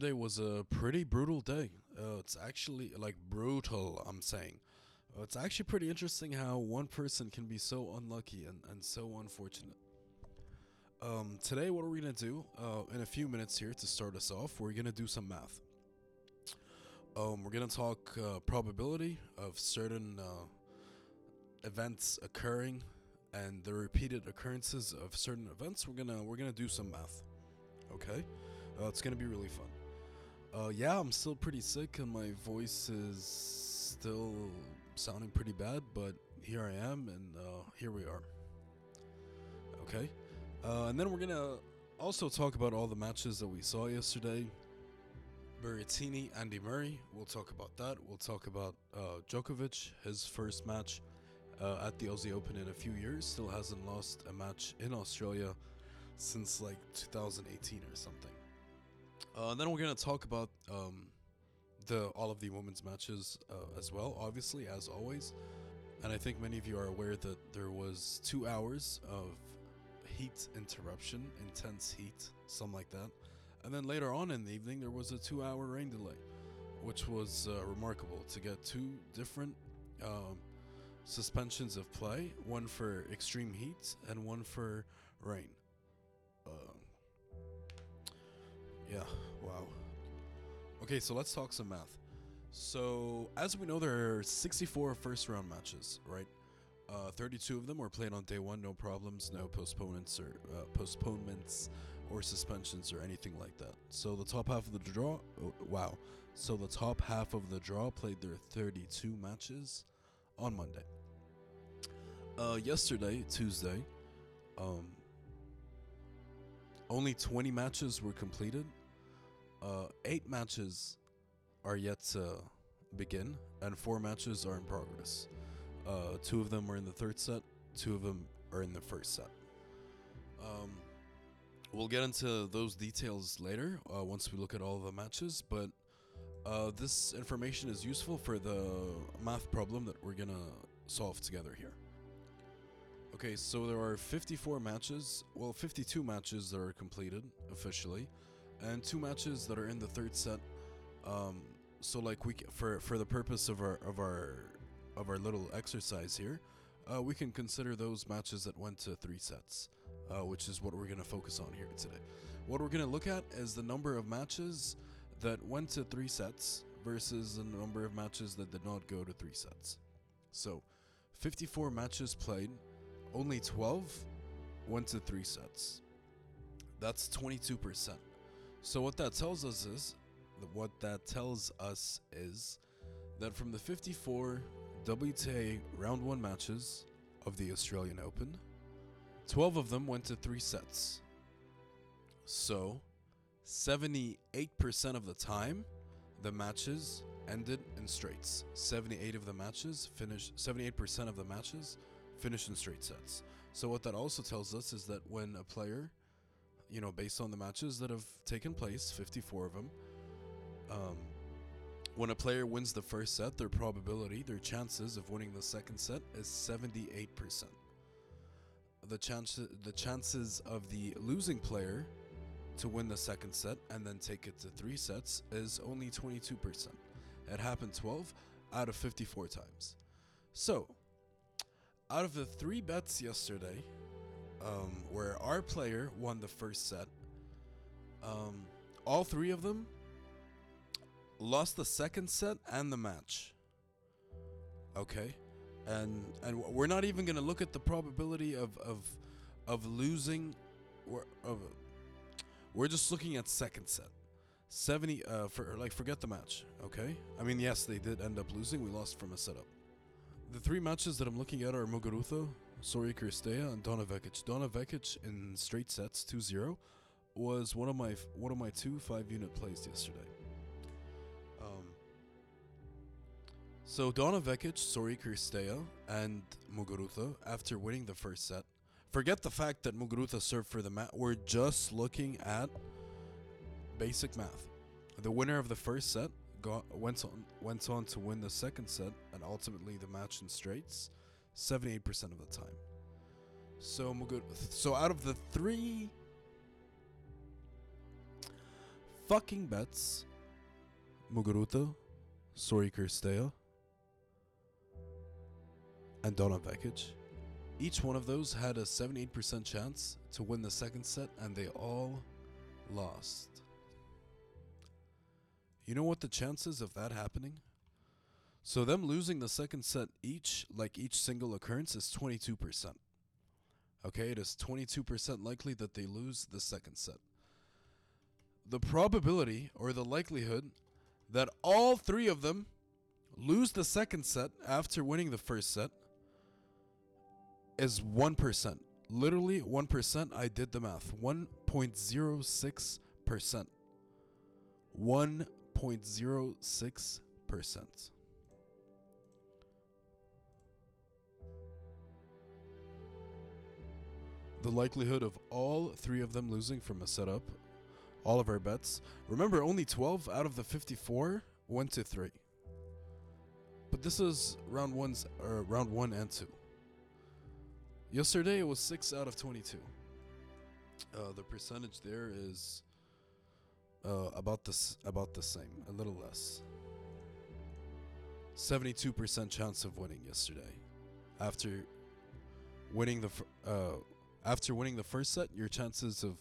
Yesterday was a pretty brutal day. Uh, it's actually like brutal, I'm saying. Uh, it's actually pretty interesting how one person can be so unlucky and, and so unfortunate. Um, today, what are we going to do? Uh, in a few minutes here to start us off, we're going to do some math. Um, we're going to talk uh, probability of certain uh, events occurring and the repeated occurrences of certain events. We're gonna we're gonna do some math. Okay, uh, it's gonna be really fun. Uh, yeah, I'm still pretty sick and my voice is still sounding pretty bad, but here I am and uh, here we are. Okay, uh, and then we're gonna also talk about all the matches that we saw yesterday. Berrettini, Andy Murray. We'll talk about that. We'll talk about uh, Djokovic, his first match uh, at the Aussie Open in a few years. Still hasn't lost a match in Australia since like 2018 or something. Uh, then we're gonna talk about um, the all of the women's matches uh, as well, obviously as always. And I think many of you are aware that there was two hours of heat interruption, intense heat, something like that. And then later on in the evening, there was a two-hour rain delay, which was uh, remarkable to get two different um, suspensions of play one for extreme heat and one for rain. Yeah, wow. Okay, so let's talk some math. So, as we know, there are 64 first round matches, right? Uh, 32 of them were played on day one, no problems, no postponements or uh, postponements or suspensions or anything like that. So the top half of the draw, oh, wow. So the top half of the draw played their 32 matches on Monday. Uh, yesterday, Tuesday, um, only 20 matches were completed. Uh, eight matches are yet to begin, and four matches are in progress. Uh, two of them are in the third set, two of them are in the first set. Um, we'll get into those details later uh, once we look at all the matches, but uh, this information is useful for the math problem that we're gonna solve together here. Okay, so there are 54 matches, well, 52 matches that are completed officially, and two matches that are in the third set. Um, so, like we for for the purpose of our of our of our little exercise here, uh, we can consider those matches that went to three sets, uh, which is what we're going to focus on here today. What we're going to look at is the number of matches that went to three sets versus the number of matches that did not go to three sets. So, 54 matches played, only 12 went to three sets. That's 22%. So, what that tells us is, what that tells us is that from the 54 WTA round one matches of the Australian Open, 12 of them went to three sets. So, 78% of the time, the matches ended in straights. 78 of the matches finished 78% of the matches finished in straight sets. So what that also tells us is that when a player, you know, based on the matches that have taken place, 54 of them, um, when a player wins the first set, their probability, their chances of winning the second set is 78%. The chance the chances of the losing player to win the second set and then take it to 3 sets is only 22%. It happened 12 out of 54 times. So, out of the 3 bets yesterday, um, where our player won the first set, um, all three of them lost the second set and the match. Okay, and and we're not even gonna look at the probability of of of losing. Or of we're just looking at second set. 70 uh for like forget the match, okay? I mean yes, they did end up losing. We lost from a setup. The three matches that I'm looking at are Muguruza, Sori Cirstea, and Donna Vekic. Donna Vekic in straight sets 2-0 was one of my one of my two 5 unit plays yesterday. Um so Donna Vekic, Sori Cirstea, and Muguruza after winning the first set Forget the fact that Muguruza served for the mat. We're just looking at basic math. The winner of the first set got went on went on to win the second set and ultimately the match in straights, 78% of the time. So Mugur so out of the three fucking bets, Muguruza, Sori Cirstea, and Donna Vekic, each one of those had a 78% chance to win the second set, and they all lost. You know what the chances of that happening? So them losing the second set each, like each single occurrence, is 22%. Okay, it is 22% likely that they lose the second set. The probability or the likelihood that all three of them lose the second set after winning the first set is 1%. Literally 1%. I did the math. 1.06%. 1.06%. The likelihood of all three of them losing from a setup, all of our bets. Remember, only 12 out of the 54 went to 3. But this is round one's or round one and two. Yesterday it was six out of 22. Uh, the percentage there is uh, about this about the same, a little less. 72% chance of winning yesterday. After winning the uh, after winning the first set, your chances of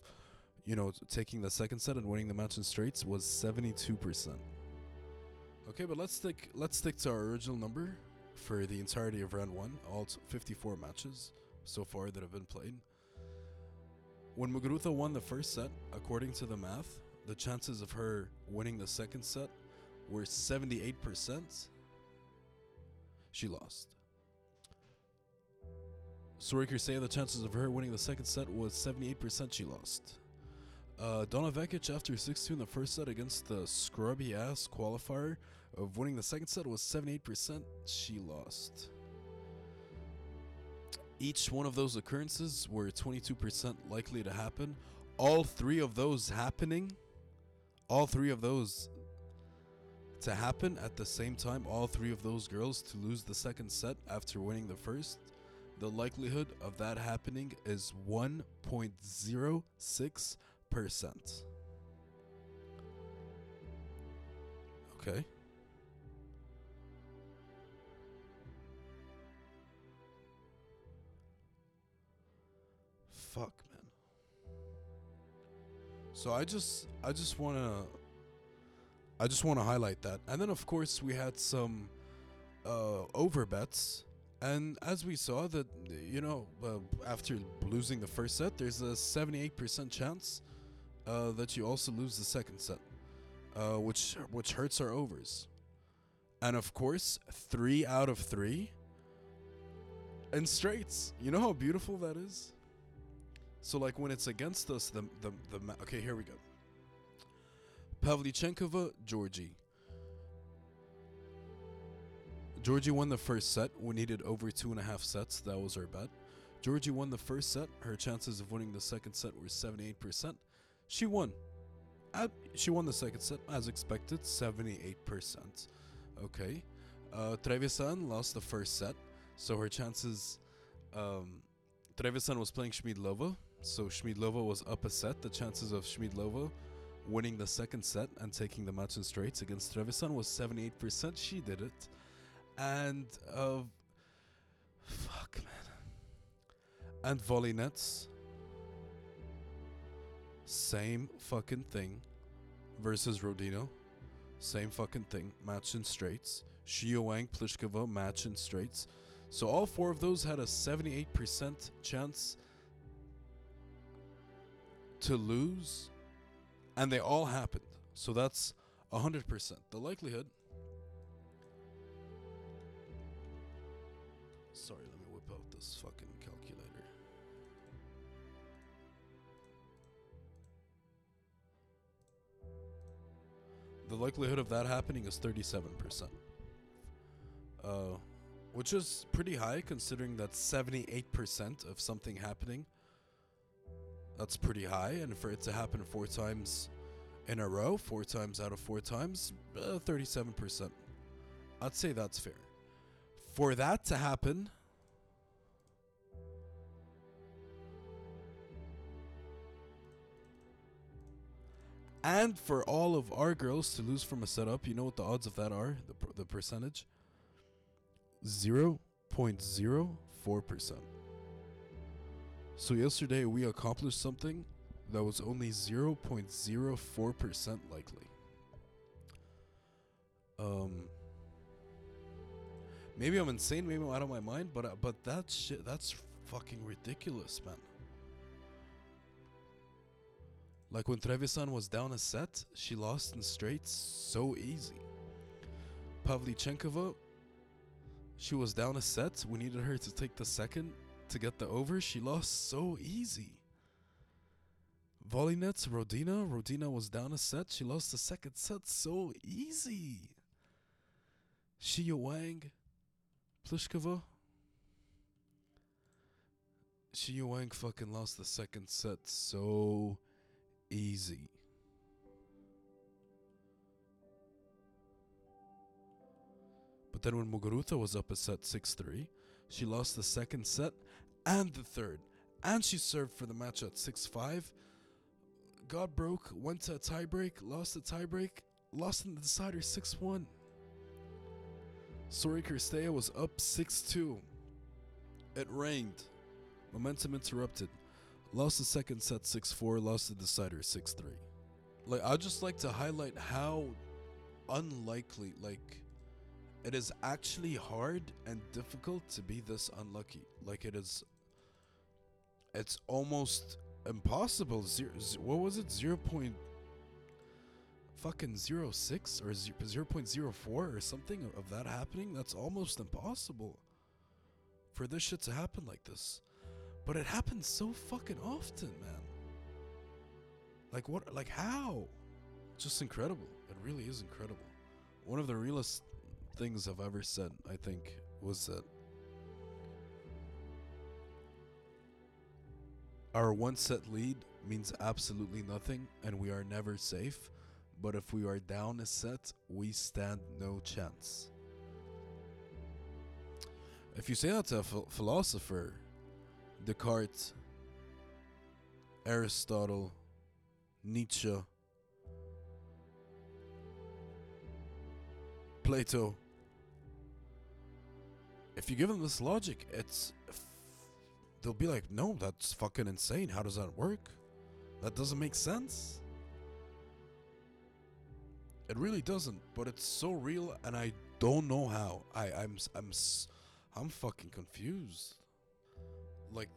you know taking the second set and winning the match in straights was 72%. Okay, but let's stick let's stick to our original number for the entirety of round 1, all 54 matches so far that have been played. When Muguruza won the first set, according to the math, the chances of her winning the second set were 78%. She lost. Sori say the chances of her winning the second set was 78%. She lost. Uh, Donna Vekic, after 6 2 in the first set against the scrubby ass qualifier of winning the second set, was 78%. She lost. Each one of those occurrences were 22% likely to happen. All three of those happening, all three of those to happen at the same time, all three of those girls to lose the second set after winning the first, the likelihood of that happening is 1.06%. Okay. Fuck, man. So I just I just want to I just want to highlight that. And then of course we had some uh over bets and as we saw that you know uh, after losing the first set there's a 78% chance uh, that you also lose the second set uh, which which hurts our overs and of course 3 out of 3 and straights you know how beautiful that is so like when it's against us, the the the okay, here we go. Pavlyuchenkova, Giorgi. Giorgi won the first set. We needed over two and a half sets. That was our bet. Giorgi won the first set. Her chances of winning the second set were 78%. She won. She won the second set as expected, 78%. Okay. Uh, Trevisan lost the first set, so her chances. Um, Trevisan was playing Schmiedlova, so Schmiedlova was up a set. The chances of Schmiedlova winning the second set and taking the match in straights against Trevisan was 78%. She did it. And, uh, fuck, man. And Volynets. Same fucking thing versus Rodina. Same fucking thing. Match in straights. Xiyu Wang, Pliskova, match in straights. So all four of those had a 78% chance to lose, and they all happened. So that's 100%. The likelihood. This fucking calculator. The likelihood of that happening is 37%. Uh, which is pretty high considering that 78% of something happening that's pretty high and for it to happen four times in a row four times out of four times uh, 37% i'd say that's fair for that to happen and for all of our girls to lose from a setup, you know what the odds of that are? The, the percentage? 0.04%. So yesterday we accomplished something that was only 0.04% likely. Um Maybe I'm insane, maybe I'm out of my mind, but uh, but that shit that's fucking ridiculous, man. Like when Trevisan was down a set, she lost in straights so easy. Pavlyuchenkova, she was down a set. We needed her to take the second to get the over. She lost so easy. Volynets, Rodina. Rodina was down a set. She lost the second set so easy. Xiyu Wang, Pliskova. Xiyu Wang fucking lost the second set so easy. But then when Muguruza was up a set 6 3, she lost the second set and the third. And she served for the match at 6 5. God broke, went to a tiebreak, lost the tiebreak, lost in the decider 6 1. Sori Cirstea was up 6 2. It rained. Momentum interrupted. Lost the second set 6 4, lost the decider 6 3. Like, I'd just like to highlight how unlikely, like, it is actually hard and difficult to be this unlucky. Like, it is. It's almost impossible. Zero, what was it? 0. Point fucking 06 or 0, 0.04 or something of that happening? That's almost impossible for this shit to happen like this. But it happens so fucking often, man. Like what like how? Just incredible. It really is incredible. One of the realest things I've ever said, I think, was that our one set lead means absolutely nothing and we are never safe. But if we are down a set, we stand no chance. If you say that to a ph- philosopher, Descartes, Aristotle, Nietzsche, Plato. If you give them this logic, it's they'll be like, "No, that's fucking insane. How does that work? That doesn't make sense." It really doesn't, but it's so real, and I don't know how. I I'm I'm I'm fucking confused. Like,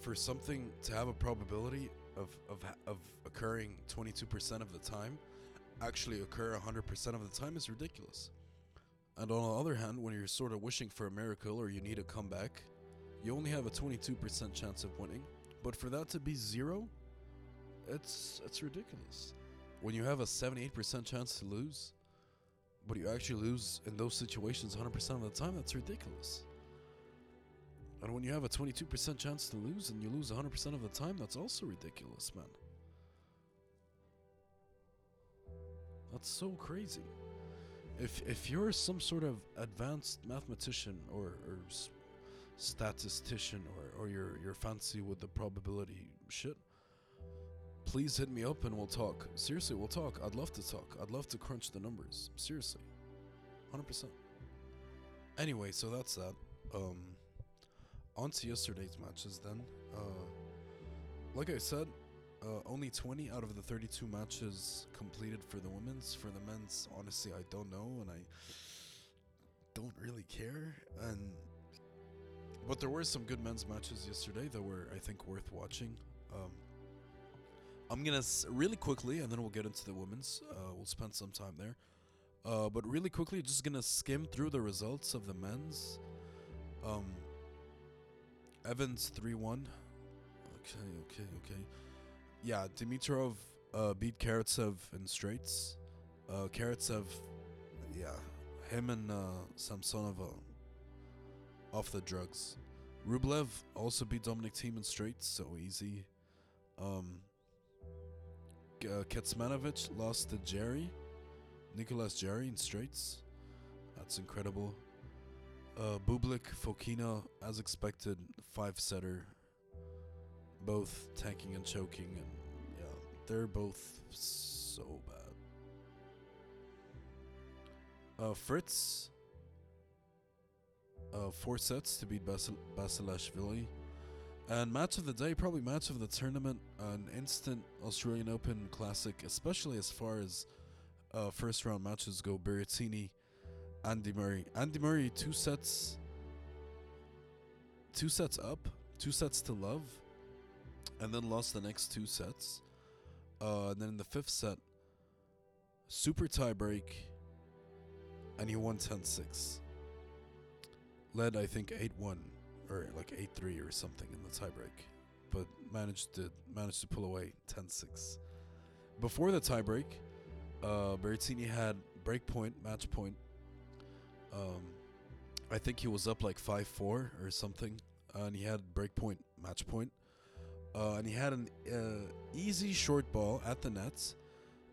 for something to have a probability of of of occurring 22% of the time, actually occur 100% of the time is ridiculous. And on the other hand, when you're sort of wishing for a miracle or you need a comeback, you only have a 22% chance of winning. But for that to be zero, it's it's ridiculous. When you have a 78% chance to lose, but you actually lose in those situations 100% of the time, that's ridiculous. And when you have a 22% chance to lose and you lose 100% of the time, that's also ridiculous, man. That's so crazy. If if you're some sort of advanced mathematician or, or statistician or, or you're you're fancy with the probability shit, please hit me up and we'll talk. Seriously, we'll talk. I'd love to talk. I'd love to crunch the numbers. Seriously. 100%. Anyway, so that's that. Um on to yesterday's matches then. Uh like I said, uh, only 20 out of the 32 matches completed for the women's. For the men's, honestly, I don't know, and I don't really care. And but there were some good men's matches yesterday that were, I think, worth watching. Um, I'm gonna s- really quickly, and then we'll get into the women's. Uh, we'll spend some time there. Uh, but really quickly, just gonna skim through the results of the men's. Um, Evans 3 1. Okay, okay, okay. Yeah, Dimitrov uh, beat Karatsev in straights. Uh, Karatsev, yeah, him and uh, Samsonova off the drugs. Rublev also beat Dominic Thiem in straights, so easy. Um, uh, Kecmanovic lost to Jarry, Nicolas Jarry in straights. That's incredible. Uh, Bublik, Fokina, as expected, five setter. Both tanking and choking, and yeah, They're both so bad. Uh, Fritz. Uh, four sets to beat Basil- Basilashvili. And match of the day, probably match of the tournament, an instant Australian Open classic, especially as far as uh, first round matches go. Berrettini, Andy Murray. Andy Murray, two sets, two sets up, two sets to love, and then lost the next two sets. Uh, and then in the fifth set, super tiebreak, and he won 10 6. Led, I think, 8 1 or like 8 3 or something in the tiebreak, but managed to managed to pull away 10 6. Before the tiebreak, uh, Berrettini had break point, match point. Um, I think he was up like 5 4 or something, uh, and he had break point, match point. Uh, and he had an uh, easy short ball at the nets,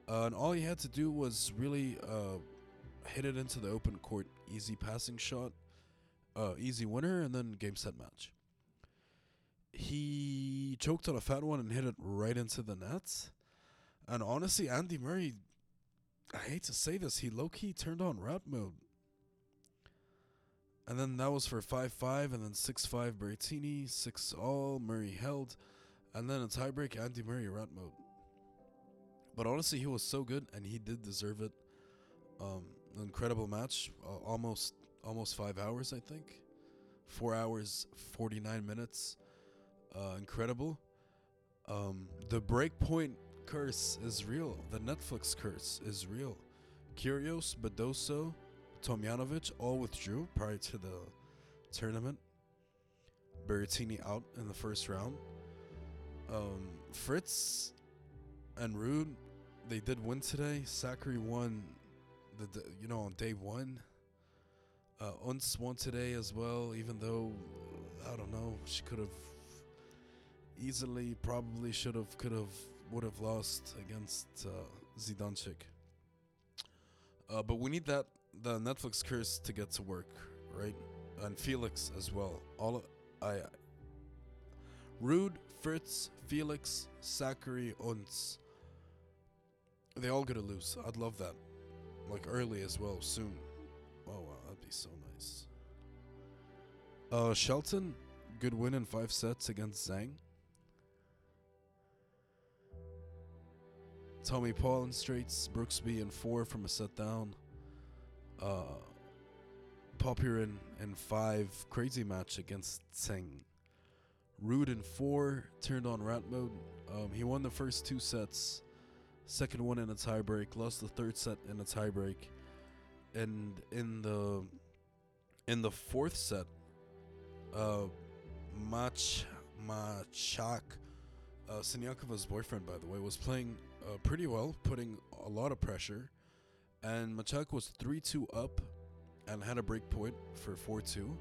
uh, and all he had to do was really uh, hit it into the open court, easy passing shot, uh, easy winner, and then game set match. He choked on a fat one and hit it right into the nets. And honestly, Andy Murray, I hate to say this, he low key turned on rat mode. And then that was for 5 5, and then 6 5 Berrettini, 6 all, Murray held. And then a tiebreak, Andy Murray rat mode. But honestly, he was so good, and he did deserve it. Um, incredible match, uh, almost almost five hours, I think. Four hours, 49 minutes. Uh, incredible. Um, the breakpoint curse is real. The Netflix curse is real. Kyrgios, Badosa, Tomljanovic all withdrew prior to the tournament. Berrettini out in the first round. Um, Fritz and Ruud, they did win today. Sakkari won, the, the you know on day one. Uh, Ons won today as well, even though I don't know she could have easily, probably should have, could have, would have lost against uh, Zidansek. Uh, but we need that the Netflix curse to get to work, right? And Felix as well. All of, I, Ruud, Fritz, Felix, Sakkari, Ons. They all gonna lose. I'd love that, like early as well, soon. Oh wow, that'd be so nice. Uh, Shelton, good win in five sets against Zhang. Tommy Paul in straights, Brooksby in four from a set down. Uh, Popyrin in five, crazy match against Tseng. Ruud in four, turned on rat mode. Um, he won the first two sets, second one in a tiebreak, lost the third set in a tiebreak, and in the in the fourth set, uh, Mach Machac, uh, Siniakova's boyfriend, by the way, was playing uh, pretty well, putting a lot of pressure, and Machac was three two up, and had a break point for four two.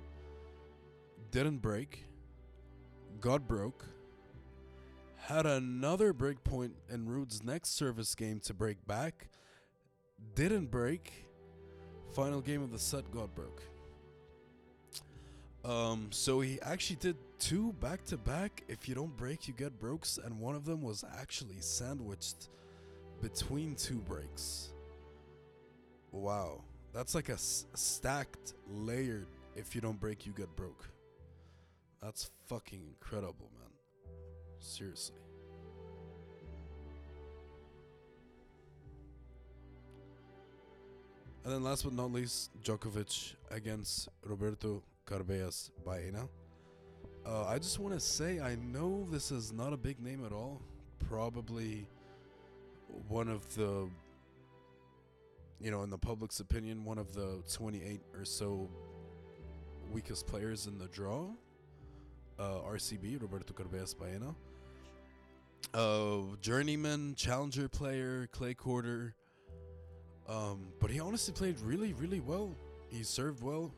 Didn't break. Got broke. Had another break point in Ruud's next service game to break back. Didn't break. Final game of the set got broke. Um, so he actually did two back to back. If you don't break, you get brokes, and one of them was actually sandwiched between two breaks. Wow, that's like a s- stacked, layered. If you don't break, you get broke. That's fucking incredible, man. Seriously. And then last but not least, Djokovic against Roberto Carballes Baena. Uh, I just want to say, I know this is not a big name at all. Probably one of the, you know, in the public's opinion, one of the 28 or so weakest players in the draw. Uh, RCB, Roberto Carballes Baena. Uh, journeyman, challenger player, clay quarter. Um, but he honestly played really, really well. He served well.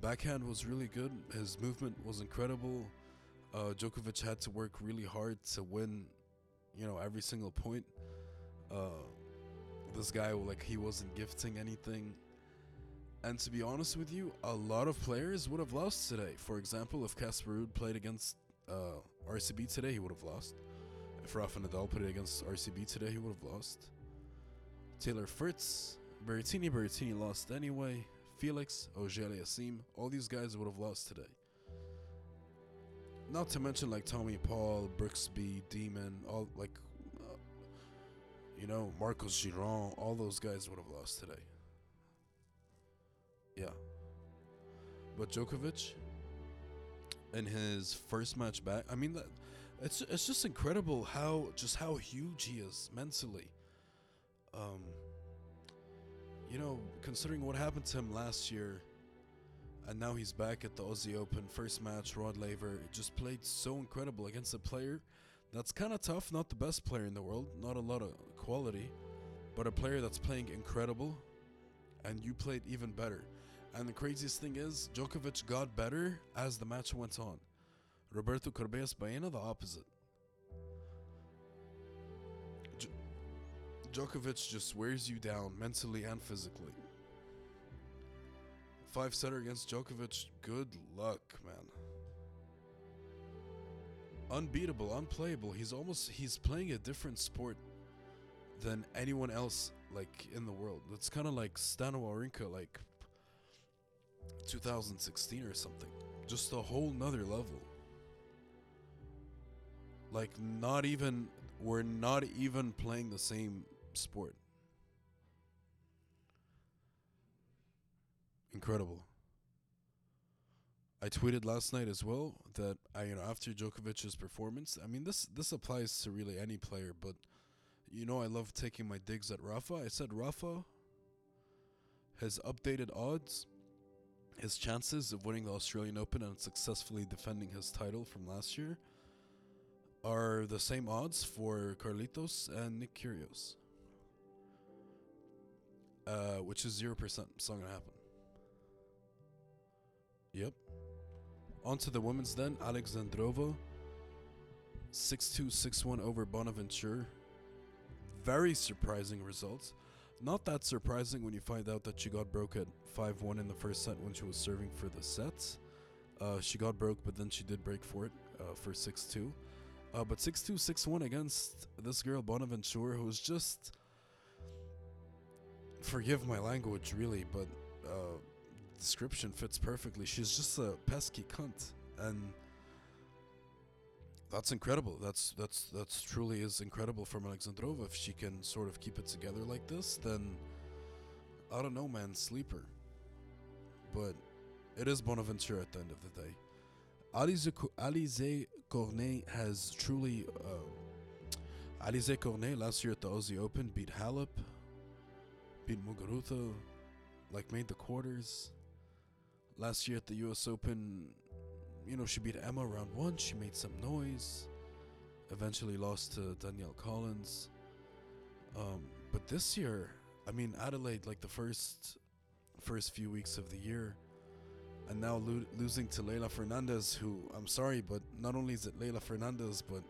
Backhand was really good. His movement was incredible. Uh, Djokovic had to work really hard to win, you know, every single point. Uh, this guy, like, he wasn't gifting anything. And to be honest with you, a lot of players would have lost today. For example, if Casper played against uh, RCB today, he would have lost. if Rafa Nadal it against RCB today, he would have lost. Taylor Fritz, Berrettini, Berrettini lost anyway. Felix, Auger Asim, all these guys would have lost today. Not to mention like Tommy Paul, Brooksby, Demon, all like, you know, Marcos Giron, all those guys would have lost today. Yeah. But Djokovic, in his first match back, I mean it's it's just incredible how just how huge he is mentally. Um, you know, considering what happened to him last year, and now he's back at the Aussie Open. First match, Rod Laver just played so incredible against a player that's kind of tough. Not the best player in the world, not a lot of quality, but a player that's playing incredible, and you played even better. And the craziest thing is, Djokovic got better as the match went on. Roberto Carballes Baena, the opposite. Djokovic just wears you down mentally and physically. Five setter against Djokovic, good luck, man. Unbeatable, unplayable. He's almost he's playing a different sport than anyone else like in the world. It's kind of like Stano Wawrinka, like 2016 or something. Just a whole nother level. Like not even we're not even playing the same sport. Incredible. I tweeted last night as well that I, you know, after Djokovic's performance, I mean this this applies to really any player, but you know I love taking my digs at Rafa. I said Rafa has updated odds his chances of winning the Australian Open and successfully defending his title from last year are the same odds for Carlitos and Nick Kyrgios, uh, which is zero percent. It's not gonna happen. Yep. On to the women's then. Alexandrova, 6-2, 6-1 over Bonaventure. Very surprising results. Not that surprising when you find out that she got broke at 5 1 in the first set when she was serving for the sets. Uh, she got broke, but then she did break for it uh, for 6 2. Uh, but 6 2, 6 1 against this girl, Bonaventure, who's just. Forgive my language, really, but uh, description fits perfectly. She's just a pesky cunt. And. That's incredible. That's that's that's truly is incredible from Alexandrova. If she can sort of keep it together like this, then I don't know, man, sleeper. But it is Bonaventure at the end of the day. Alize, Cornet has truly. Uh, Alize Cornet last year at the Aussie Open beat Halep, beat Muguruza, like made the quarters. Last year at the U.S. Open, you know, she beat Emma round one. She made some noise. Eventually lost to Danielle Collins. Um, but this year, I mean, Adelaide, like the first first few weeks of the year, and now lo- losing to Leylah Fernandez, who I'm sorry, but not only is it Leylah Fernandez, but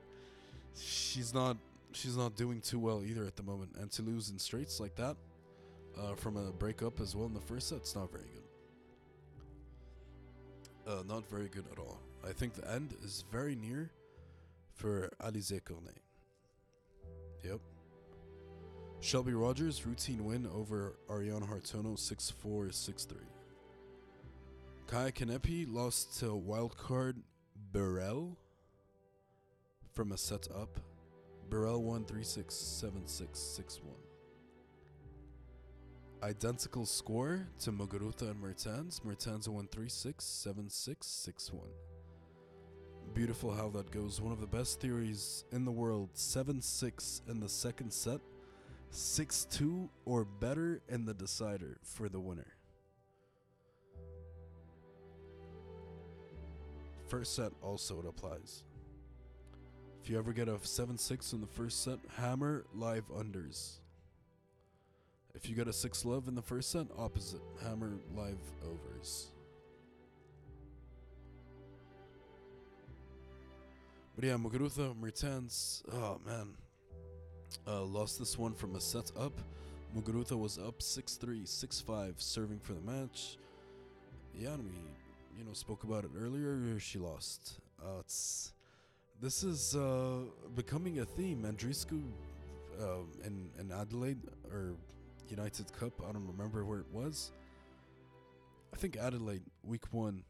she's not she's not doing too well either at the moment. And to lose in straights like that uh, from a breakup as well in the first set, it's not very good. Uh, not very good at all. I think the end is very near for Alize Cornet. Yep. Shelby Rogers, routine win over Arianne Hartono 6 4 6 3. Kaia Kanepi lost to wildcard Birrell from a set up. Birrell won 3 6 7 6 6 1 identical score to Muguruza and Mertens. Mertens won 3 6, 7 6, 6 1. Beautiful how that goes. One of the best theories in the world 7 6 in the second set, 6 2 or better in the decider for the winner. First set also it applies. If you ever get a 7 6 in the first set, hammer live unders. If you get a 6 love in the first set, opposite. Hammer live overs. But yeah, Muguruza, Mertens, oh man. Uh, lost this one from a set up. Muguruza was up 6 3, 6 5, serving for the match. Yeah, and we, you know, spoke about it earlier. She lost. Uh, it's This is uh, becoming a theme. Andreescu uh, in, in Adelaide or United Cup, I don't remember where it was. I think Adelaide, week one,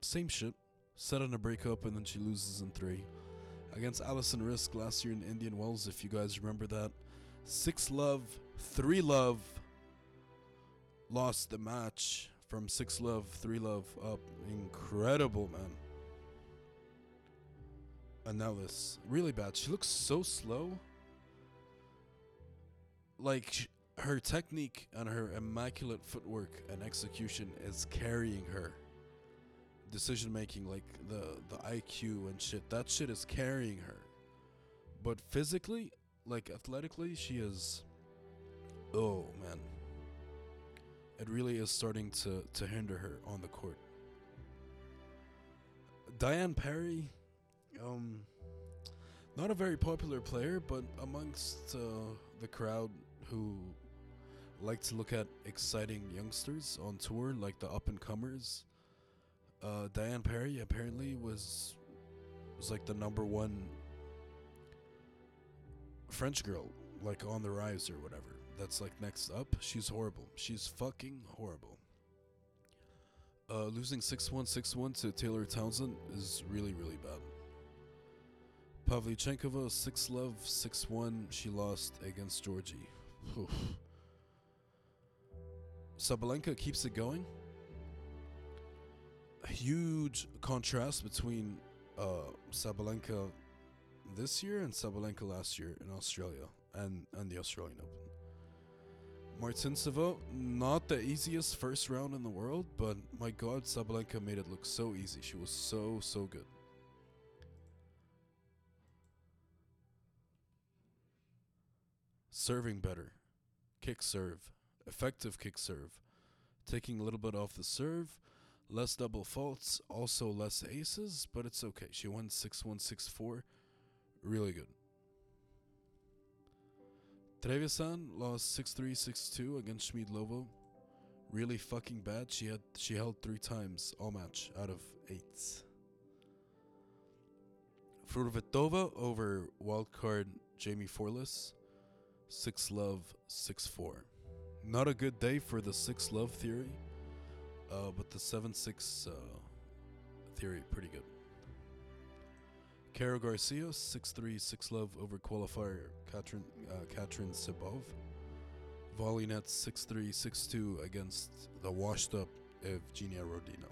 same shit. Set on a breakup and then she loses in three. Against Alison Riske last year in Indian Wells, if you guys remember that. Six love, three love. Lost the match from six love, three love up. Incredible, man. And now this. Really bad. She looks so slow. Like, her technique and her immaculate footwork and execution is carrying her. Decision making like the the IQ and shit that shit is carrying her. But physically like athletically she is oh man. It really is starting to to hinder her on the court. Diane Parry um not a very popular player but amongst uh, the crowd who like to look at exciting youngsters on tour like the up and comers uh, Diane Parry apparently was was like the number one French girl, like on the rise or whatever. That's like next up. She's horrible. She's fucking horrible. Uh, losing six one six one to Taylor Townsend is really really bad. Pavlyuchenkova six love six one. She lost against Giorgi. Sabalenka keeps it going a huge contrast between uh, Sabalenka this year and Sabalenka last year in Australia and, and the Australian Open. Martincova, not the easiest first round in the world, but my god, Sabalenka made it look so easy. She was so, so good. Serving better. Kick serve. Effective kick serve. Taking a little bit off the serve less double faults, also less aces, but it's okay. She won 6 1 6 4. Really good. Trevisan lost 6 3 6 2 against Schmidlovo. Really fucking bad. She had she held three times all match out of eight. Fruhvirtova over wildcard Jaimee Fourlis. 6 love 6 4. Not a good day for the 6 love theory. Uh, but the 7 6 uh, theory, pretty good. Caro Garcia, six three six love over qualifier Katrin, uh, Katrin Sebov. Volley net 6 3 6 2 against the washed up Evgenia Rodina.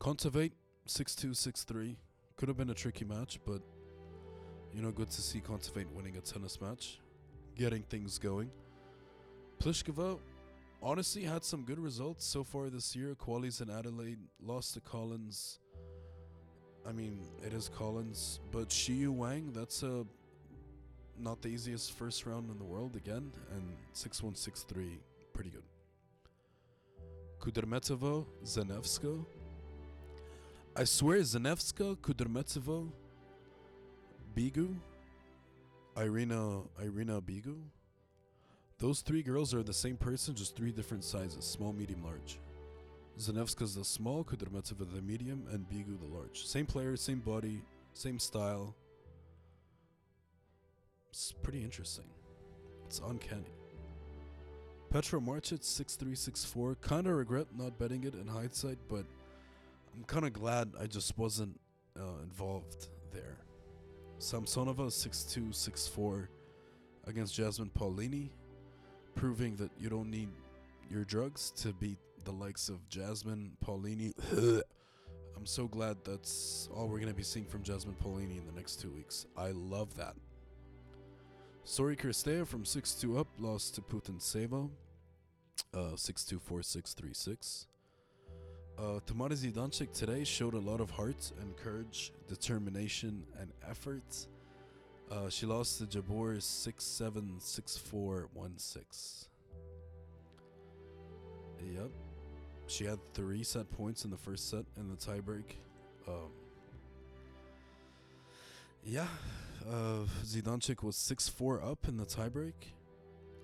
Kontaveit 6 2 6 3. Could have been a tricky match, but you know, good to see Kontaveit winning a tennis match, getting things going. Pliskova honestly had some good results so far this year. Qualies in Adelaide lost to Collins. I mean, it is Collins, but Xiyu Wang, that's a not the easiest first round in the world again, and 6163, pretty good. Kudermetova, Zanevska. I swear, Zanevska, Kudermetova, Begu, Irina, Irina Begu. Those three girls are the same person, just three different sizes small, medium, large. Zanevska's the small, Kudermetova the medium, and Begu the large. Same player, same body, same style. It's pretty interesting. It's uncanny. Petra Martic 6364. Kind of regret not betting it in hindsight, but I'm kind of glad I just wasn't uh, involved there. Samsonova 6264 against Jasmine Paolini proving that you don't need your drugs to beat the likes of Jasmine Paolini. I'm so glad that's all we're going to be seeing from Jasmine Paolini in the next two weeks. I love that. Sorry Cirstea from 6 2 up lost to Putintseva. Uh, 624636. Uh, Tamara Zidansek today showed a lot of heart and courage, determination, and effort. Uh, she lost to Jabeur 676416. Yep. She had three set points in the first set in the tiebreak. Um, yeah. Uh, Zidansek was 6 4 up in the tiebreak.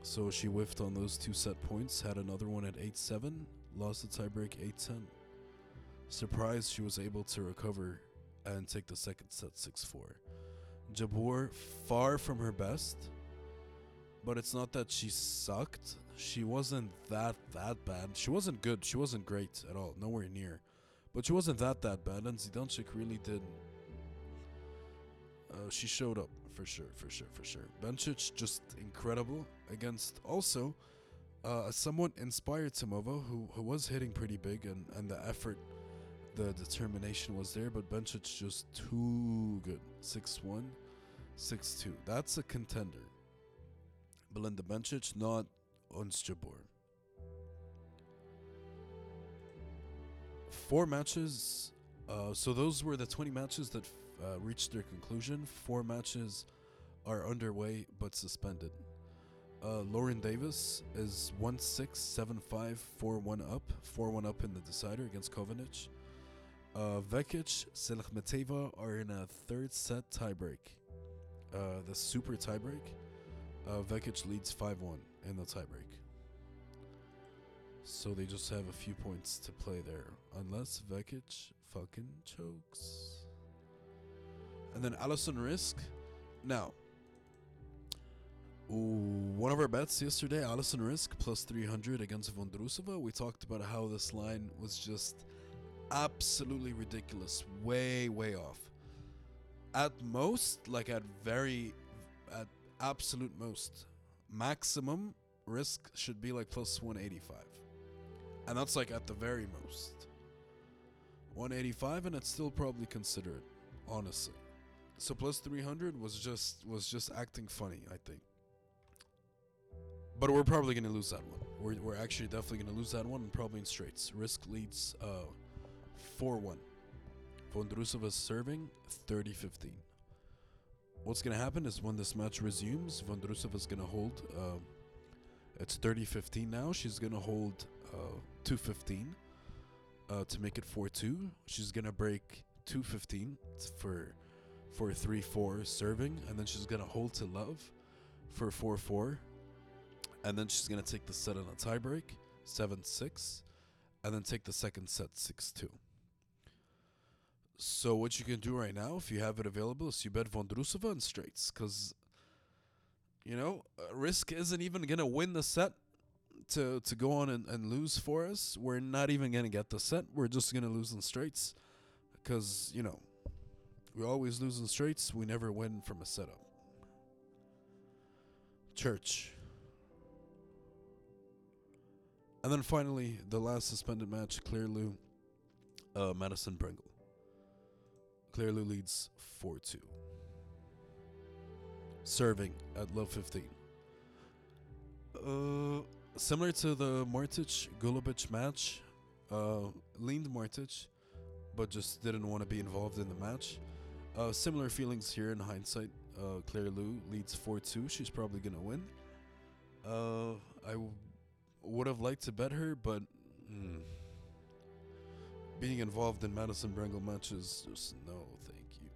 So she whiffed on those two set points, had another one at 8 7, lost the tiebreak 8 10. Surprised she was able to recover and take the second set 6 4. Jabeur, far from her best, but it's not that she sucked. She wasn't that that bad. She wasn't good. She wasn't great at all. Nowhere near. But she wasn't that that bad. And Zidansek really did. Uh, she showed up for sure, for sure, for sure. Bencic just incredible against also uh, a somewhat inspired Samova who who was hitting pretty big and and the effort, the determination was there. But Bencic just too good. Six one, six two. That's a contender. Belinda Bencic, not Jabeur. Four matches. Uh, so those were the 20 matches that uh, reached their conclusion. Four matches are underway but suspended. Uh, Lauren Davis is 1 6, 7 5, 4 1 up. 4 1 up in the decider against Kovinic. Uh, Vekic, Selekhmeteva are in a third set tiebreak. Uh, the super tiebreak. Uh, Vekic leads 5 1 in the tiebreak. So they just have a few points to play there. Unless Vekic fucking chokes. And then Alison Riske. Now, one of our bets yesterday, Alison Riske plus 300 against Vondrusova. We talked about how this line was just absolutely ridiculous. Way, way off. At most, like at very, at absolute most, maximum risk should be like plus 185. And that's like at the very most. 185 and it's still probably considered, honestly. So plus 300 was just was just acting funny, I think. But we're probably going to lose that one. We're, we're actually definitely going to lose that one, and probably in straights. Riske leads uh, 4 1. Vondrusova is serving 30 15. What's going to happen is when this match resumes, Vondrusova is going to hold. Uh, it's 30 15 now. She's going to hold uh, 2 15 uh, to make it 4 2. She's going to break 2 15 for, for 3 4 serving, and then she's going to hold to love for 4 4. And then she's going to take the set on a tiebreak, 7 6, and then take the second set 6 2. So what you can do right now, if you have it available, is you bet Vondrusova in straights, because you know uh, Riske isn't even gonna win the set to to go on and, and lose for us. We're not even gonna get the set. We're just gonna lose in straights, because you know we always lose in straights. We never win from a setup. Church. And then finally, the last suspended match, Claire Liu, uh, Madison Brengle. Liu leads 4 2. Serving at low 15. Uh, similar to the Martic Golubic match, uh, leaned Martic, but just didn't want to be involved in the match. Uh, similar feelings here in hindsight. Uh, Claire Liu leads 4 2. She's probably going to win. Uh, I w- would have liked to bet her, but. Mm, being involved in Madison Brengle matches, just no, thank you.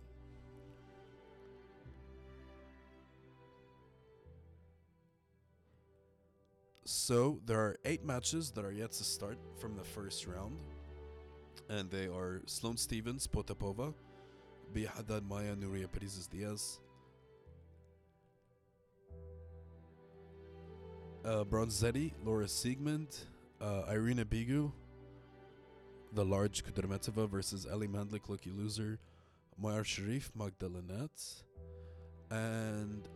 So there are eight matches that are yet to start from the first round, and they are Sloane Stevens, Potapova, Bia Haddad Maia, Nuria Parrizas Diaz, uh, Bronzetti, Laura Siegemund, uh, Irina Begu, the large Kudermetova versus Ellie Mandlik, lucky loser, Mayar Sharif, Magda Linette, and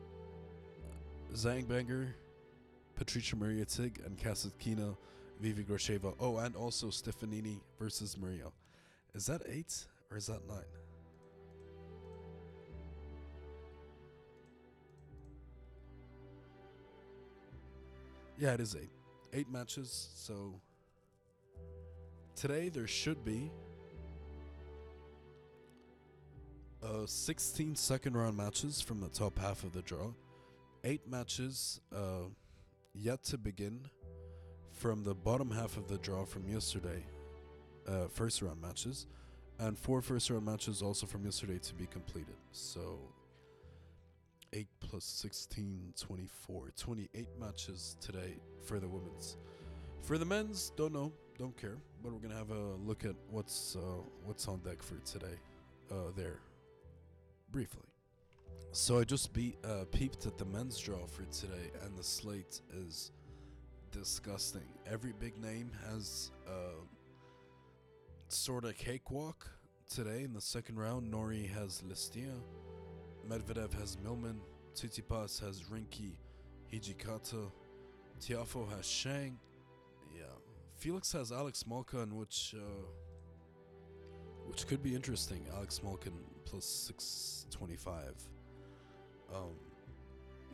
Zangbanger, Patricia Maria Tig, and Kasatkina, Vivi Gracheva. Oh, and also Stefanini versus Maria. Is that eight or is that nine? Yeah, it is eight. Eight matches, so today there should be uh, 16 second round matches from the top half of the draw, eight matches uh, yet to begin from the bottom half of the draw from yesterday, uh, first round matches, and four first round matches also from yesterday to be completed. So 8 plus 16, 24, 28 matches today for the women's. For the men's, don't know, don't care, but we're gonna have a look at what's uh, what's on deck for today. uh, there briefly. So I just be, uh, peeped at the men's draw for today, and the slate is disgusting. Every big name has uh, sort of cakewalk today in the second round. Norrie has Listia, Medvedev has Millman, Tsitsipas has Rinky, Hijikata, Tiafoe has Shang. Felix has Alex Molcan, which uh, which could be interesting. Alex Molcan plus six twenty five. Um,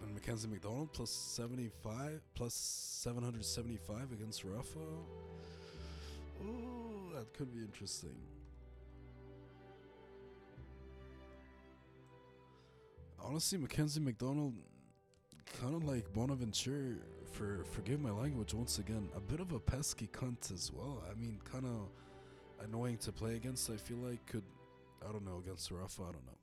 and Mackenzie McDonald plus 75, plus 775 against Rafa. Oh, that could be interesting. Honestly, Mackenzie McDonald, kind of like Bonaventure, for forgive my language once again, a bit of a pesky cunt as well. I mean, kind of annoying to play against. I feel like could, I don't know, against Rafa. I don't know.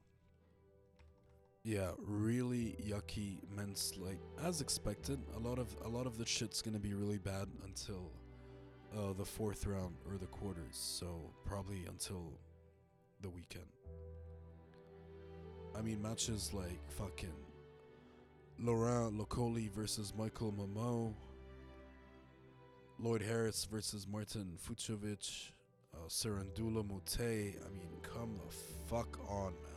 Yeah, really yucky men's like as expected. A lot of a lot of the shit's gonna be really bad until uh, the fourth round or the quarters. So probably until the weekend. I mean matches like fucking Laurent Lokoli versus Michael Mmoh, Lloyd Harris versus Martin Fucsovics, uh, Serendula Mote. I mean, come the fuck on, man.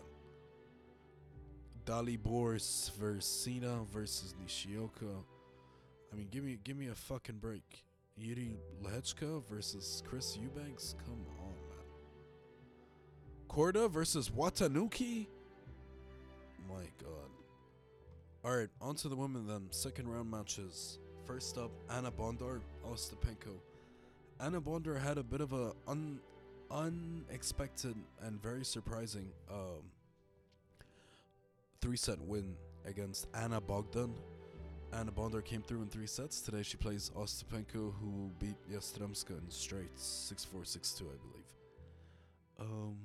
Dali Boris versus Cena versus Nishioka. I mean, give me give me a fucking break. Yuri Lehecka versus Chris Eubanks. Come on, man. Korda versus Watanuki. My God. All right, on to the women then. Second round matches. First up, Anna Bondar, Ostapenko. Anna Bondar had a bit of a un, unexpected and very surprising um, three set win against Ana Bogdan. Anna Bondar came through in three sets. Today she plays Ostapenko, who beat Yastremska in straight 6 4 6 2, I believe. Um,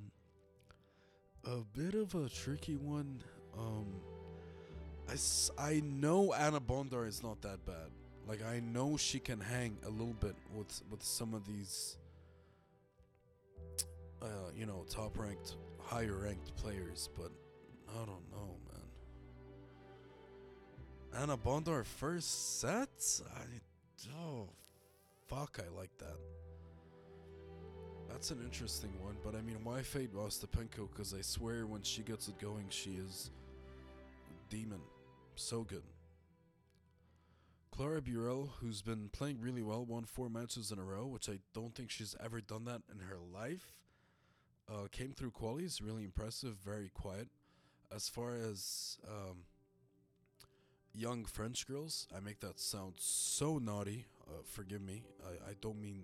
a bit of a tricky one. Um, I, I know Anna Bondar is not that bad. Like I know she can hang a little bit with with some of these, uh, you know, top ranked, higher ranked players, but I don't know, man. Anna Bondar first set? I oh fuck I like that. That's an interesting one, but I mean why fade Ostapenko? Because I swear when she gets it going she is demon. So good. Clara Burel, who's been playing really well, won four matches in a row, which I don't think she's ever done that in her life. Uh, came through qualies, really impressive, very quiet. As far as um, young French girls, I make that sound so naughty. Uh, forgive me. I, I don't mean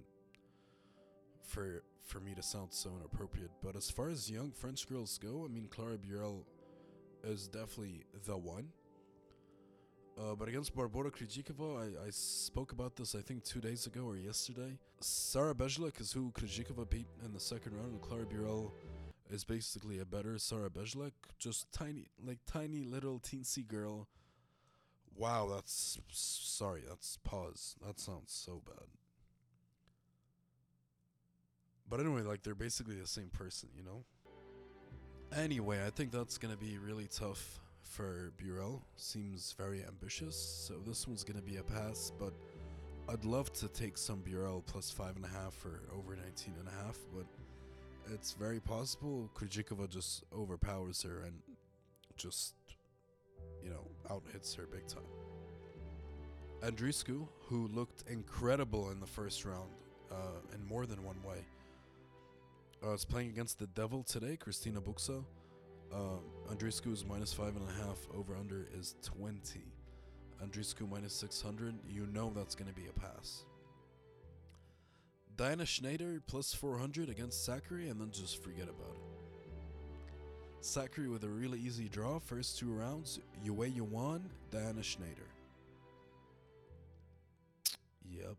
for for me to sound so inappropriate, but as far as young French girls go, I mean Clara Burel is definitely the one. Uh, but against Barbora Krejcikova, I, I spoke about this I think two days ago or yesterday. Sara Bejlek is who Krejcikova beat in the second round, and Clara Burel is basically a better Sara Bejlek, just tiny, like tiny little teensy girl. Wow, that's sorry. That's pause. That sounds so bad. But anyway, like they're basically the same person, you know. Anyway, I think that's gonna be really tough for Burel. Seems very ambitious, so this one's gonna be a pass. But I'd love to take some Burel plus five and a half or over 19 and a half, but it's very possible Krejcikova just overpowers her and just, you know, out hits her big time. Andreescu, who looked incredible in the first round uh, in more than one way, uh, is playing against the Devil today, Cristina Bucsa. Um, Andreescu is minus five and a half. Over under is 20. Andreescu minus 600. You know that's going to be a pass. Diana Shnaider plus 400 against Sakkari, and then just forget about it. Sakkari with a really easy draw. First two rounds, Yue Yuan, Diana Shnaider. Yep.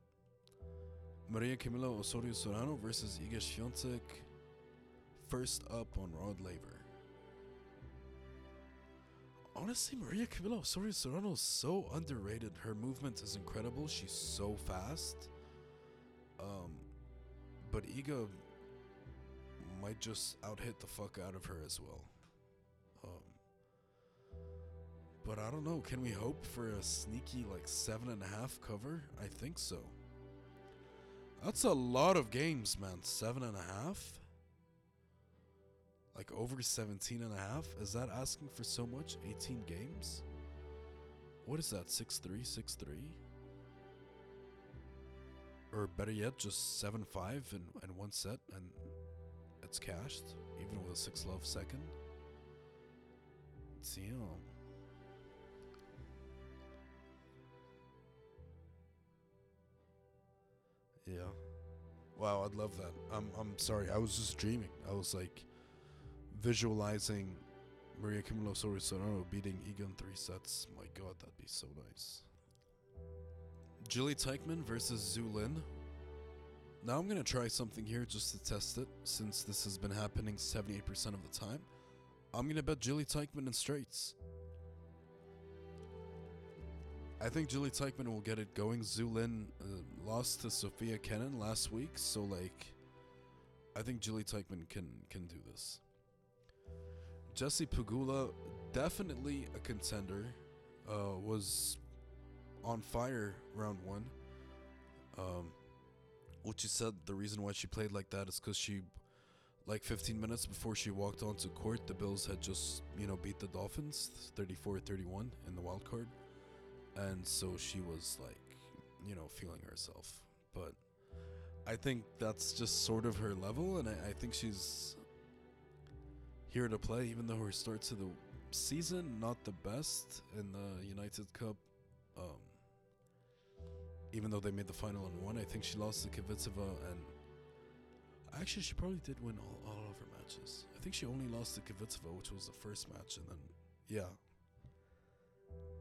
Maria Camila Osorio Serrano versus Iga Świątek. First up on Rod Laver. Honestly, Maria Camila Osorio Serrano is so underrated. Her movement is incredible. She's so fast. Um, but Iga might just out hit the fuck out of her as well. Um, but I don't know. Can we hope for a sneaky like seven and a half cover? I think so. That's a lot of games, man. Seven and a half? Like over 17 and a half? Is that asking for so much? 18 games? What is that? 6 3, 6 3? Or better yet, just 7 5 in, in one set and it's cashed, even with a 6 love second? Damn. Yeah. Wow, I'd love that. I'm I'm sorry. I was just dreaming. I was like visualizing Maria Camilo Sorano beating Egan three sets. My god, that'd be so nice. Jilly Teichmann versus Zhu Lin. Now I'm gonna try something here just to test it, since this has been happening 78% of the time. I'm gonna bet Jilly Teichmann in straights. I think Julie Teichmann will get it going. Zhu Lin uh, lost to Sofia Kenin last week, so like, I think Julie Teichmann can can do this. Jesse Pegula, definitely a contender, uh, was on fire round one. Um, which she said the reason why she played like that is because she, like 15 minutes before she walked onto court, the Bills had just you know beat the Dolphins 34-31 in the wild card and so she was like, you know, feeling herself. But I think that's just sort of her level, and I, I think she's here to play, even though her start to the season not the best in the United Cup. Um, even though they made the final and won, I think she lost to Kvitova, and actually she probably did win all, all of her matches. I think she only lost to Kvitova, which was the first match, and then yeah,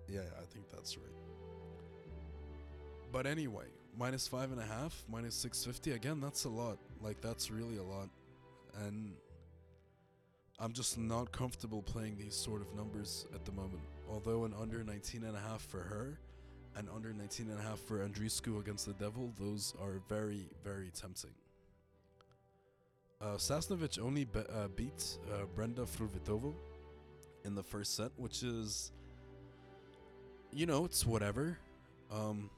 yeah, I think that's right. But anyway, minus five and a half, minus 650. Again, that's a lot. Like, that's really a lot. And I'm just not comfortable playing these sort of numbers at the moment. Although an under 19 and a half for her and under 19 and a half for Andreescu against the Devil, those are very, very tempting. Uh, Sasnovich only be- uh, beat uh, Brenda Fruhvirtova in the first set, which is you know, it's whatever. Um,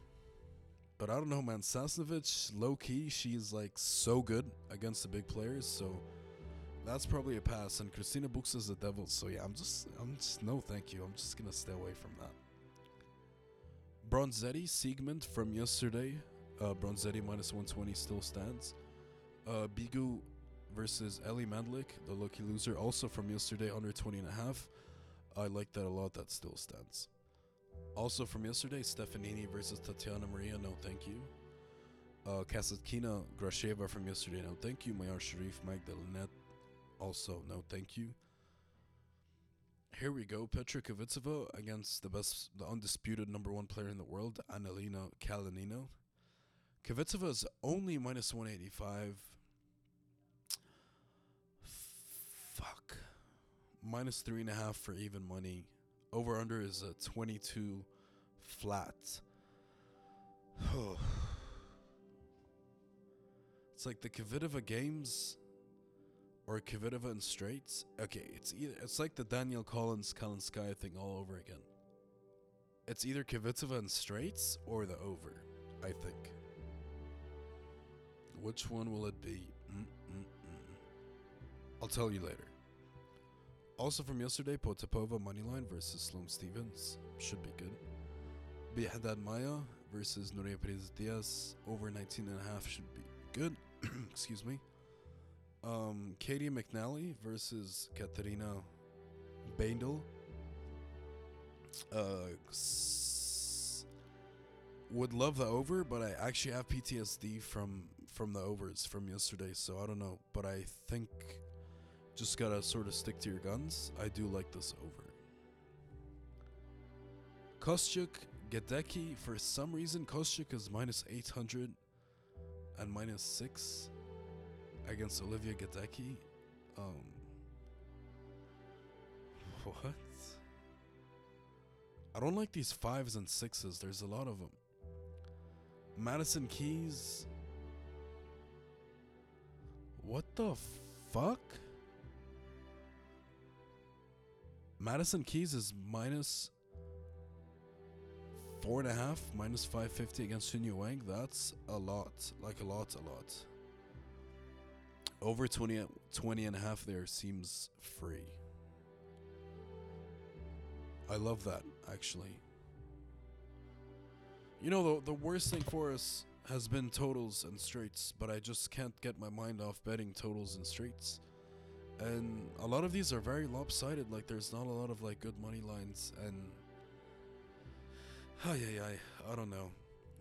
but I don't know, man. Sasnovich, low key, she's like so good against the big players, so that's probably a pass. And Cristina Bucsa is the devil, so yeah, I'm just, I'm just no, thank you. I'm just gonna stay away from that. Bronzetti, Siegemund from yesterday. Uh, Bronzetti minus 120 still stands. Uh, Begu versus Ellie Mandlik, the lucky loser, also from yesterday, under 20 and a half. I like that a lot. That still stands. Also from yesterday, Stefanini versus Tatiana Maria, no thank you. Uh, Kasatkina Gracheva from yesterday, no thank you. Mayar Sharif Magda Linette, also no thank you. Here we go, Petra Kvitova against the best, the undisputed number one player in the world, Anhelina Kalinina. Kvitova is only minus 185. Fuck. Minus three and a half for even money. Over under is a 22 flat. it's like the Kvitova games or Kvitova and straights. Okay, it's either it's like the Danielle Collins Kalinskaya thing all over again. It's either Kvitova and straights or the over, I think. Which one will it be? Mm-mm-mm. I'll tell you later. Also from yesterday, Potapova moneyline versus Sloane Stevens should be good. Behadad Maya versus Nuria Parrizas Diaz over 19 and a half should be good. Excuse me. Um, Caty McNally versus Katerina Baindl. Uh, would love the over, but I actually have PTSD from from the overs from yesterday, so I don't know. But I think just gotta sort of stick to your guns. I do like this over. Kostyuk, Gadecki, for some reason, Kostyuk is minus 800 and minus 6 against Olivia Gadecki. Um, what? I don't like these fives and sixes. There's a lot of them. Madison Keys. What the fuck? Madison Keys is minus four and a half, minus 550 against Xin Wang. That's a lot. Like a lot, a lot. Over 20, 20 and a half there seems free. I love that, actually. You know, the, the worst thing for us has been totals and straights, but I just can't get my mind off betting totals and straights. And a lot of these are very lopsided, like there's not a lot of like good money lines and Ay, ay, ay. I don't know.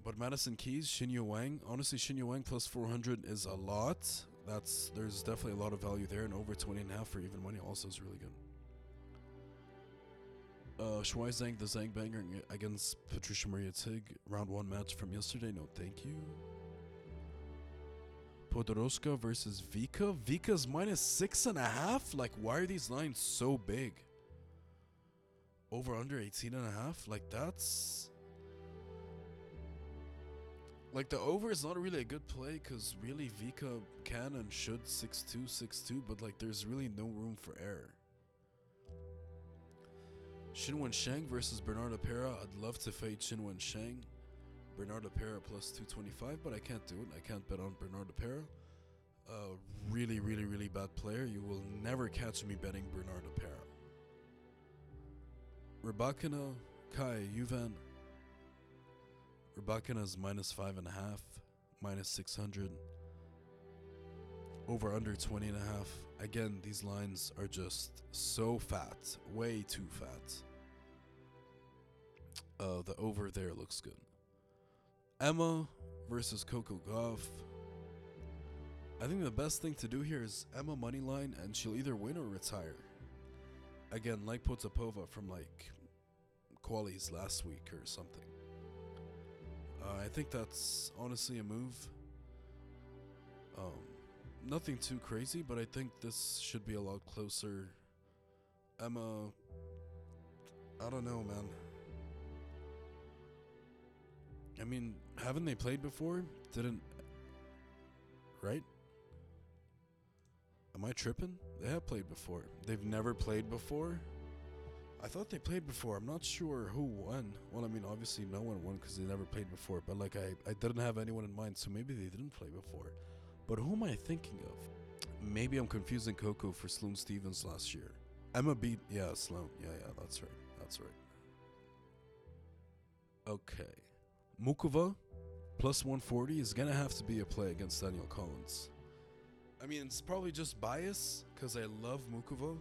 But Madison Keys, Xin Wang. Honestly, Xin Wang plus 400 is a lot. That's There's definitely a lot of value there, and over 20 and a half for even money also is really good. Uh, Shuai Zhang, the Zhang banger against Patricia Maria Tig. Round one match from yesterday. No, thank you. Podoroska versus Vika. Vika's minus six and a half. Like, why are these lines so big? Over under 18 and a half? Like, that's. Like, the over is not really a good play because really Vika can and should 6 2, 6 2, but like, there's really no room for error. Xinwen Shang versus Bernarda Pera. I'd love to fade Xinwen Shang. Bernarda Pera plus 225, but I can't do it. I can't bet on Bernarda Pera. A really, really, really bad player. You will never catch me betting Bernarda Pera. Rybakina, Kai, Juvan. Rybakina's minus five and a half, minus 600. Over under 20 and a half. Again, these lines are just so fat, way too fat. Uh, the over there looks good. Emma versus Coco Gauff. I think the best thing to do here is Emma money line, and she'll either win or retire. Again, like Potapova from like qualies last week or something. Uh, I think that's honestly a move. Um, nothing too crazy, but I think this should be a lot closer. Emma, I don't know, man. I mean, haven't they played before? Didn't. Right? Am I tripping? They have played before. They've never played before? I thought they played before. I'm not sure who won. Well, I mean, obviously no one won because they never played before. But like, I, I didn't have anyone in mind, so maybe they didn't play before. But who am I thinking of? Maybe I'm confusing Coco for Sloane Stevens last year. Emma beat, yeah, Sloane. Yeah, yeah, that's right. That's right. Okay. Muchova plus 140 is gonna have to be a play against Danielle Collins. I mean, it's probably just bias because I love Muchova,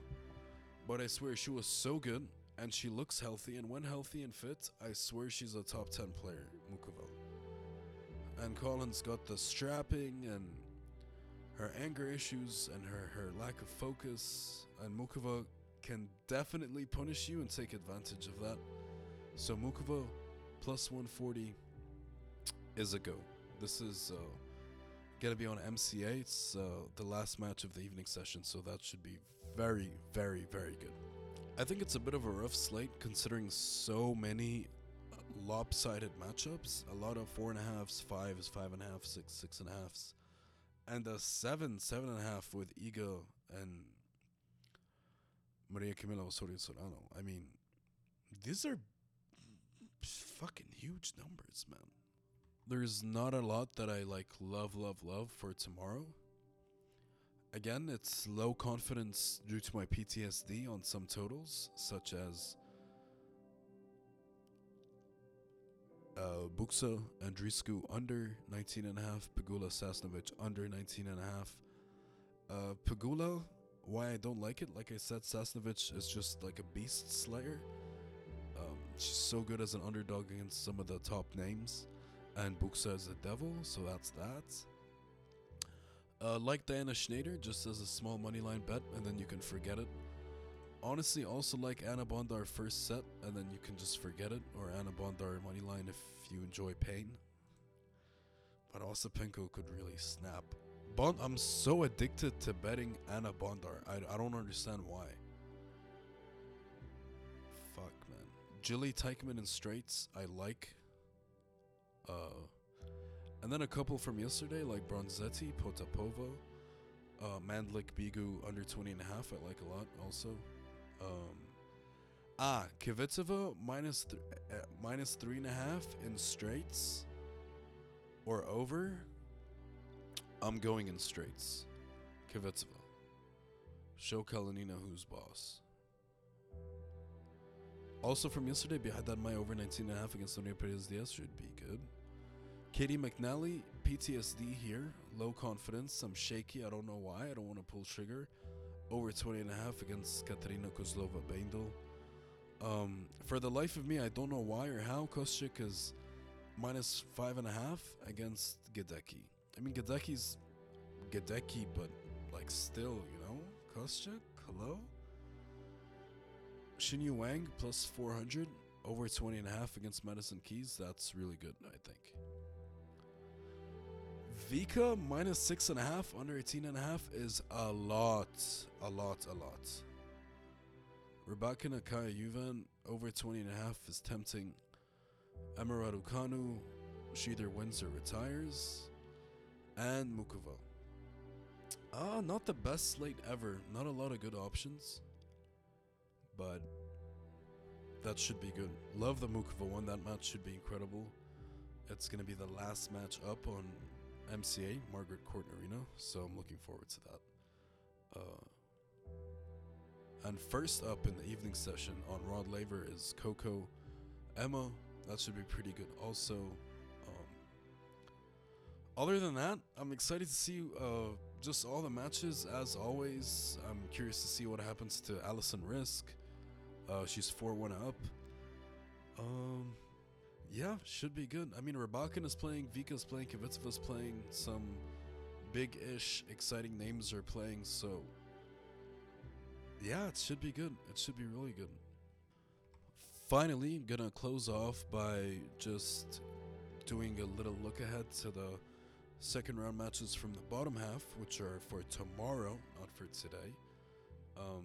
but I swear she was so good and she looks healthy. And when healthy and fit, I swear she's a top 10 player, Muchova. And Collins got the strapping and her anger issues and her, her lack of focus. And Muchova can definitely punish you and take advantage of that. So Muchova plus 140 is a go. This is uh, gonna be on MCA. It's uh, the last match of the evening session, so that should be very, very, very good. I think it's a bit of a rough slate considering so many lopsided matchups. A lot of four and a halves, fives, five and a half, six, six and a halves, and a seven, seven and a half with Ego and Maria Camila Osorio Serrano. I mean, these are fucking huge numbers, man there's not a lot that I like love, love, love for tomorrow. Again, it's low confidence due to my PTSD on some totals, such as uh, Bucsa Andreescu under 19 and a half, Pegula Sasnovich under 19 and a half. Uh, Pegula, why I don't like it, like I said, Sasnovich is just like a beast slayer. Um, she's so good as an underdog against some of the top names and Bucsa is a devil, so that's that. Uh, like Diana Shnaider, just as a small moneyline bet, and then you can forget it. Honestly, also like Anna Bondar first set, and then you can just forget it, or Anna Bondar moneyline if you enjoy pain. But Ostapenko could really snap. Bond, I'm so addicted to betting Anna Bondar. I, I don't understand why. Fuck, man. Jilly Teichmann in straights, I like. Uh, and then a couple from yesterday, like Bronzetti, Potapova, Uh, Mandlik Begu under 20 and a half. I like a lot also. Um, ah, Kvitova minus th- uh, minus three and a half in straights or over. I'm going in straights. Kvitova. Show Kalinina who's boss. Also from yesterday, behind that my over 19 and a half against Sonia Perez Diaz should be good. Caty McNally, PTSD here, low confidence. I'm shaky. I don't know why. I don't want to pull trigger. Over 20 and a half against Katarina Kozlova Baindl. Um, for the life of me, I don't know why or how Kostyuk is minus five and a half against Gadecki. I mean, Gadecki's Gadecki, but like still, you know, Kostyuk, hello. Xinyu Wang plus 400 over 20 and a half against Madison Keys. That's really good, I think. Vika minus six and a half under 18 and a half is a lot, a lot, a lot. Rebecca Nakaya Juvan over 20 and a half is tempting. Emiratu Kanu, she either wins or retires. And Muchova. Ah, not the best slate ever. Not a lot of good options. But that should be good. Love the Muchova one. That match should be incredible. It's going to be the last match up on MCA, Margaret Court Arena. So I'm looking forward to that. Uh, and first up in the evening session on Rod Laver is Coco Emma. That should be pretty good. Also, um, other than that, I'm excited to see uh, just all the matches as always. I'm curious to see what happens to Alison Riske. Uh, she's 4 1 up. Um, yeah, should be good. I mean, Rabakin is playing, Vika's playing, Kvitova's playing, some big ish exciting names are playing, so yeah, it should be good. It should be really good. Finally, I'm gonna close off by just doing a little look ahead to the second round matches from the bottom half, which are for tomorrow, not for today. Um,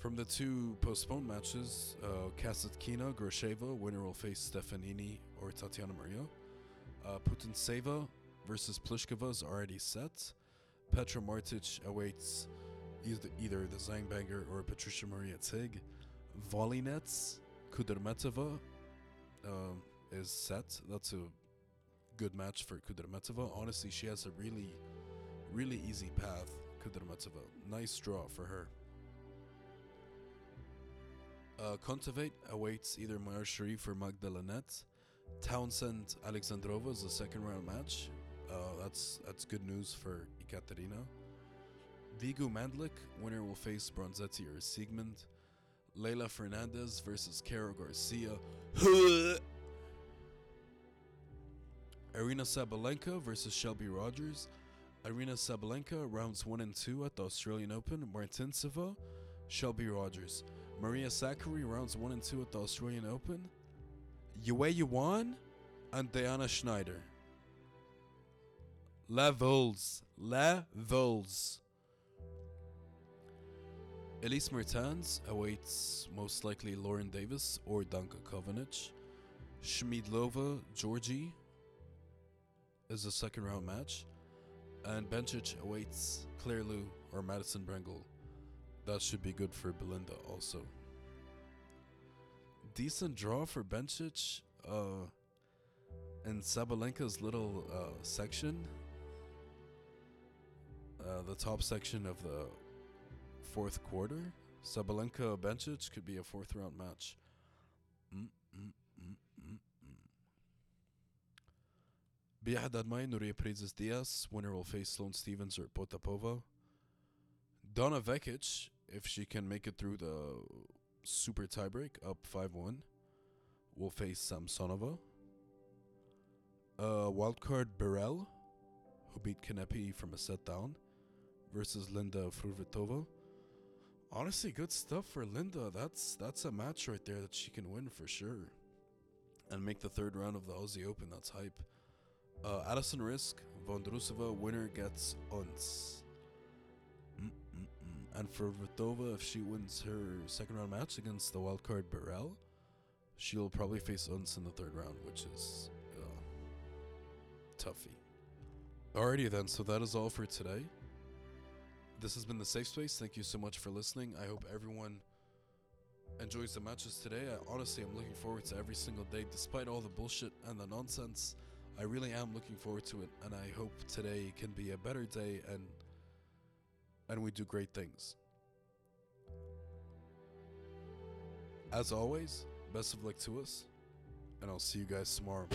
from the two postponed matches, uh, Kasatkina, Gracheva, winner will face Stefanini or Tatiana Maria. Uh, Putintseva versus Pliskova is already set. Petra Martic awaits either, either the Zangbanger or Patricia Maria Tig. Volynets, Kudermetova uh, is set. That's a good match for Kudermetova. Honestly, she has a really, really easy path, Kudermetova. Nice draw for her. Uh, Kontaveit awaits either Mayar Sharif or Magda Linette. Townsend Alexandrova is the second round match. Uh, that's that's good news for Ekaterina. Begu Mandlik, winner will face Bronzetti or Siegmund. Leylah Fernandez versus Caro Garcia. Aryna Sabalenka versus Shelby Rogers. Aryna Sabalenka rounds 1 and 2 at the Australian Open. Martincova, Shelby Rogers. Maria Sakkari rounds 1 and 2 at the Australian Open. Yue Yuan and Diana Shnaider. Levels. Levels. Elise Mertens awaits most likely Lauren Davis or Danka Kovinic. Schmiedlova Giorgi is a second round match. And Bencic awaits Claire Liu or Madison Brengle that should be good for Belinda also. Decent draw for Bencic uh, in Sabalenka's little uh, section. Uh, the top section of the fourth quarter. Sabalenka Bencic could be a fourth round match. Mm, mm, mm, mm mai Nuria Parrizas Diaz. Winner will face Sloane Stevens or Potapova. Donna Vekic if she can make it through the super tiebreak, up 5 1, will face Samsonova. Uh, wildcard Burel, who beat Kanepi from a set down, versus Linda Fruhvirtova. Honestly, good stuff for Linda. That's that's a match right there that she can win for sure, and make the third round of the Aussie Open. That's hype. Uh, Alison Riske, Vondrusova, winner gets Ons. And for Vitova, if she wins her second round match against the wildcard Burel, she'll probably face Ons in the third round, which is uh, toughy. Alrighty then, so that is all for today. This has been the Safe Space. Thank you so much for listening. I hope everyone enjoys the matches today. I, honestly, I'm looking forward to every single day, despite all the bullshit and the nonsense. I really am looking forward to it, and I hope today can be a better day and and we do great things. As always, best of luck to us, and I'll see you guys tomorrow.